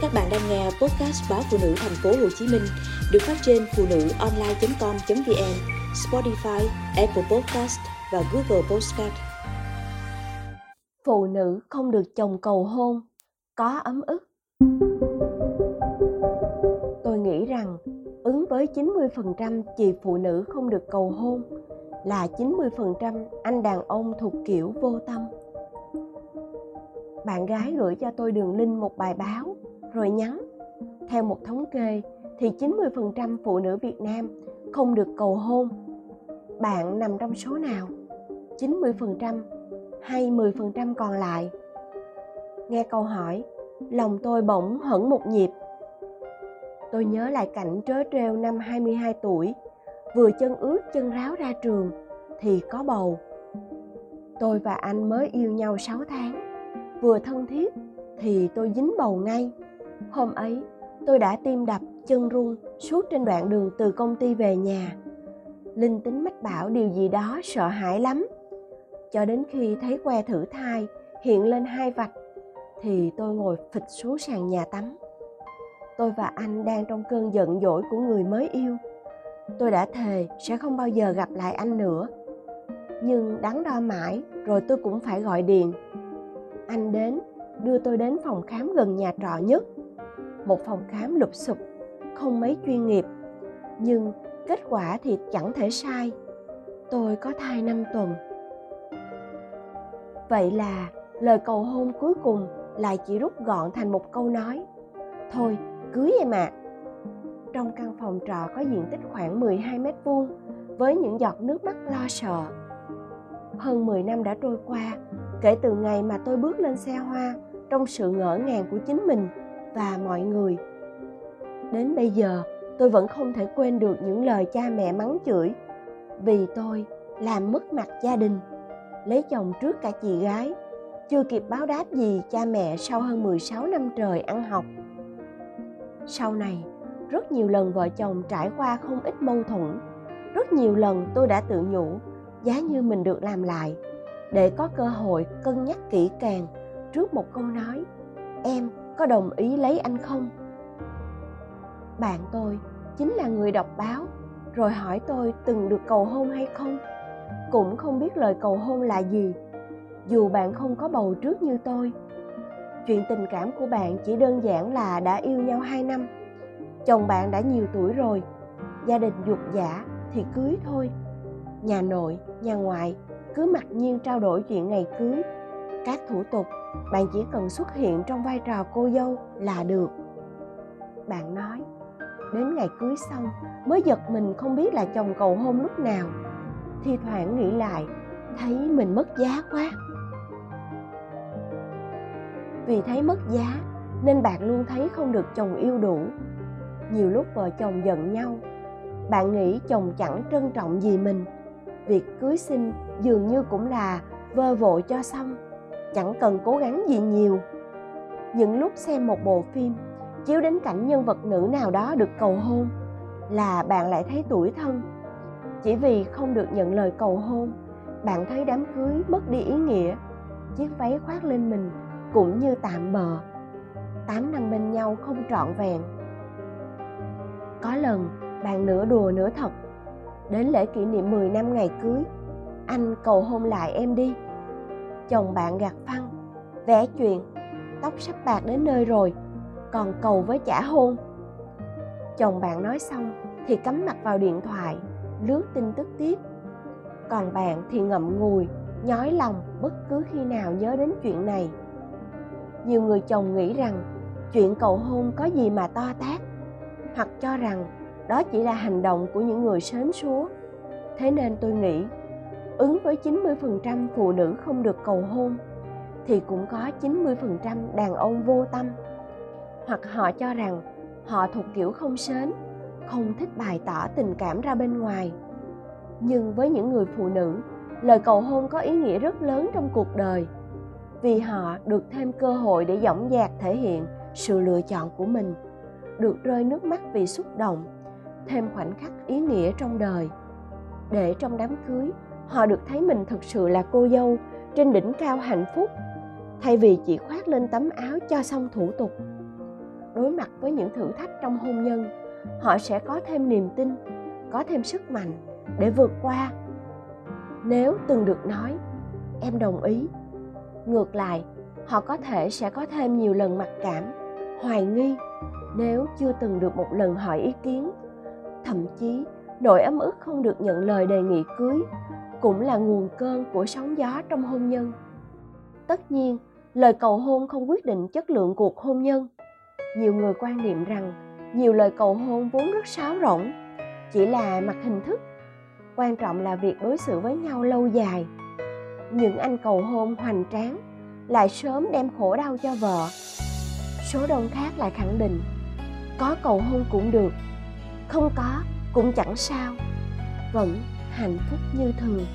Các bạn đang nghe podcast báo phụ nữ thành phố Hồ Chí Minh được phát trên phụ nữ online.com.vn, Spotify, Apple Podcast và Google Podcast. Phụ nữ không được chồng cầu hôn, có ấm ức. Tôi nghĩ rằng ứng với 90% chị phụ nữ không được cầu hôn là 90% anh đàn ông thuộc kiểu vô tâm. Bạn gái gửi cho tôi đường link một bài báo rồi nhắn. Theo một thống kê thì 90% phụ nữ Việt Nam không được cầu hôn. Bạn nằm trong số nào? 90% hay 10% còn lại? Nghe câu hỏi, lòng tôi bỗng hững một nhịp. Tôi nhớ lại cảnh trớ trêu năm 22 tuổi, vừa chân ướt chân ráo ra trường thì có bầu. Tôi và anh mới yêu nhau 6 tháng, vừa thân thiết thì tôi dính bầu ngay. Hôm ấy, tôi đã tim đập, chân run suốt trên đoạn đường từ công ty về nhà. Linh tính mách bảo điều gì đó sợ hãi lắm. Cho đến khi thấy que thử thai hiện lên hai vạch, thì tôi ngồi phịch xuống sàn nhà tắm. Tôi và anh đang trong cơn giận dỗi của người mới yêu. Tôi đã thề sẽ không bao giờ gặp lại anh nữa. Nhưng đắn đo mãi rồi tôi cũng phải gọi điện. Anh đến, đưa tôi đến phòng khám gần nhà trọ nhất một phòng khám lụp sụp, không mấy chuyên nghiệp. Nhưng kết quả thì chẳng thể sai, tôi có thai năm tuần. Vậy là lời cầu hôn cuối cùng lại chỉ rút gọn thành một câu nói, thôi, cưới em ạ. À. trong căn phòng trọ có diện tích khoảng 12 mét vuông, với những giọt nước mắt lo sợ. Hơn 10 năm đã trôi qua, kể từ ngày mà tôi bước lên xe hoa, trong sự ngỡ ngàng của chính mình và mọi người đến bây giờ tôi vẫn không thể quên được những lời cha mẹ mắng chửi vì tôi làm mất mặt gia đình lấy chồng trước cả chị gái chưa kịp báo đáp gì cha mẹ sau hơn 16 năm trời ăn học. Sau này, rất nhiều lần vợ chồng trải qua không ít mâu thuẫn. Rất nhiều lần tôi đã tự nhủ, giá như mình được làm lại, để có cơ hội cân nhắc kỹ càng trước một câu nói, em có đồng ý lấy anh không? Bạn tôi chính là người đọc báo, rồi hỏi tôi từng được cầu hôn hay không? Cũng không biết lời cầu hôn là gì, dù bạn không có bầu trước như tôi. Chuyện tình cảm của bạn chỉ đơn giản là đã yêu nhau 2 năm. Chồng bạn đã nhiều tuổi rồi, gia đình dục giả thì cưới thôi. Nhà nội, nhà ngoại cứ mặc nhiên trao đổi chuyện ngày cưới các thủ tục, bạn chỉ cần xuất hiện trong vai trò cô dâu là được. Bạn nói, đến ngày cưới xong, mới giật mình không biết là chồng cầu hôn lúc nào. Thi thoảng nghĩ lại, thấy mình mất giá quá. Vì thấy mất giá, nên bạn luôn thấy không được chồng yêu đủ. Nhiều lúc vợ chồng giận nhau, bạn nghĩ chồng chẳng trân trọng gì mình. Việc cưới xin dường như cũng là vơ vội cho xong chẳng cần cố gắng gì nhiều. Những lúc xem một bộ phim chiếu đến cảnh nhân vật nữ nào đó được cầu hôn là bạn lại thấy tuổi thân. Chỉ vì không được nhận lời cầu hôn bạn thấy đám cưới mất đi ý nghĩa chiếc váy khoác lên mình cũng như tạm bờ, tám năm bên nhau không trọn vẹn. Có lần bạn nửa đùa nửa thật. Đến lễ kỷ niệm 10 năm ngày cưới anh cầu hôn lại em đi chồng bạn gạt phăng, vẽ chuyện, tóc sắp bạc đến nơi rồi, còn cầu với trả hôn. Chồng bạn nói xong thì cắm mặt vào điện thoại, lướt tin tức tiếp. Còn bạn thì ngậm ngùi, nhói lòng bất cứ khi nào nhớ đến chuyện này. Nhiều người chồng nghĩ rằng chuyện cầu hôn có gì mà to tát, hoặc cho rằng đó chỉ là hành động của những người sến súa thế nên tôi nghĩ ứng với 90% phụ nữ không được cầu hôn thì cũng có 90% đàn ông vô tâm. Hoặc họ cho rằng họ thuộc kiểu không sến, không thích bày tỏ tình cảm ra bên ngoài. Nhưng với những người phụ nữ, lời cầu hôn có ý nghĩa rất lớn trong cuộc đời vì họ được thêm cơ hội để dõng dạc thể hiện sự lựa chọn của mình được rơi nước mắt vì xúc động thêm khoảnh khắc ý nghĩa trong đời để trong đám cưới họ được thấy mình thực sự là cô dâu, trên đỉnh cao hạnh phúc, thay vì chỉ khoác lên tấm áo cho xong thủ tục. Đối mặt với những thử thách trong hôn nhân, họ sẽ có thêm niềm tin, có thêm sức mạnh để vượt qua. Nếu từng được nói, em đồng ý. Ngược lại, họ có thể sẽ có thêm nhiều lần mặc cảm, hoài nghi nếu chưa từng được một lần hỏi ý kiến. Thậm chí, nỗi ấm ức không được nhận lời đề nghị cưới cũng là nguồn cơn của sóng gió trong hôn nhân. Tất nhiên, lời cầu hôn không quyết định chất lượng cuộc hôn nhân. Nhiều người quan niệm rằng, nhiều lời cầu hôn vốn rất sáo rỗng, chỉ là mặt hình thức. Quan trọng là việc đối xử với nhau lâu dài. Những anh cầu hôn hoành tráng lại sớm đem khổ đau cho vợ. Số đông khác lại khẳng định, có cầu hôn cũng được, không có cũng chẳng sao, vẫn hạnh phúc như thường.